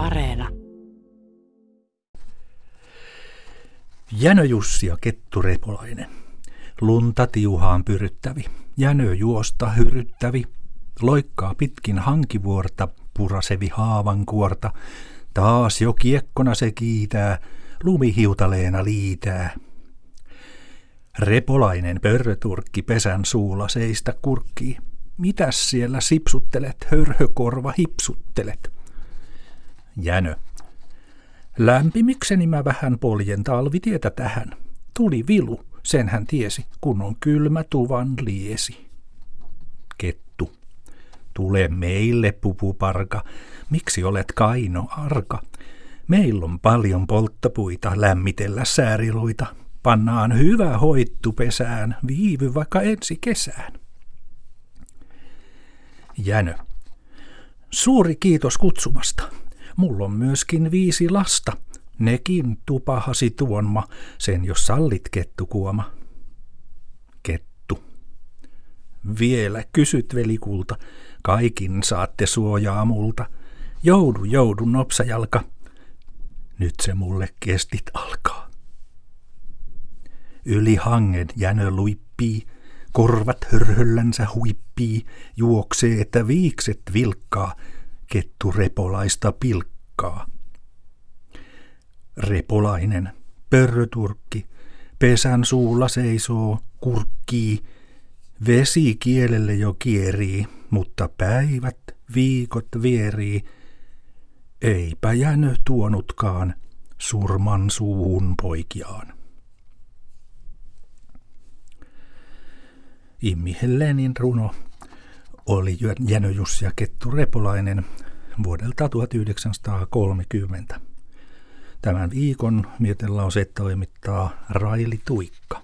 Areena. Jänö Jussi ja Kettu Repolainen. Lunta tiuhaan pyryttävi, jänö juosta hyryttävi, loikkaa pitkin hankivuorta, purasevi haavan kuorta, taas jo kiekkona se kiitää, lumihiutaleena liitää. Repolainen pörröturkki pesän suulla seistä kurkkii. Mitäs siellä sipsuttelet, hörhökorva hipsuttelet? Jänö. Lämpimikseni mä vähän poljen talvitietä tähän. Tuli vilu, sen hän tiesi, kun on kylmä tuvan liesi. Kettu. Tule meille, pupuparka. Miksi olet kaino arka? Meillä on paljon polttopuita lämmitellä sääriluita. Pannaan hyvä hoittu pesään, viivy vaikka ensi kesään. Jänö. Suuri kiitos kutsumasta. Mulla on myöskin viisi lasta. Nekin tupahasi tuonma, sen jos sallit kettukuoma. Kettu. Vielä kysyt velikulta, kaikin saatte suojaa multa. Joudu, joudu, nopsajalka. Nyt se mulle kestit alkaa. Yli hangen jänö luippii, korvat hörhöllänsä huippii, juoksee, että viikset vilkkaa, kettu repolaista pilkkaa. Repolainen, pörröturkki, pesän suulla seisoo, kurkkii, vesi kielelle jo kierii, mutta päivät, viikot vierii, eipä jänö tuonutkaan surman suuhun poikiaan. Immi Hellenin runo oli Jänö Jussi ja Kettu Repolainen vuodelta 1930. Tämän viikon mietelause toimittaa Raili Tuikka.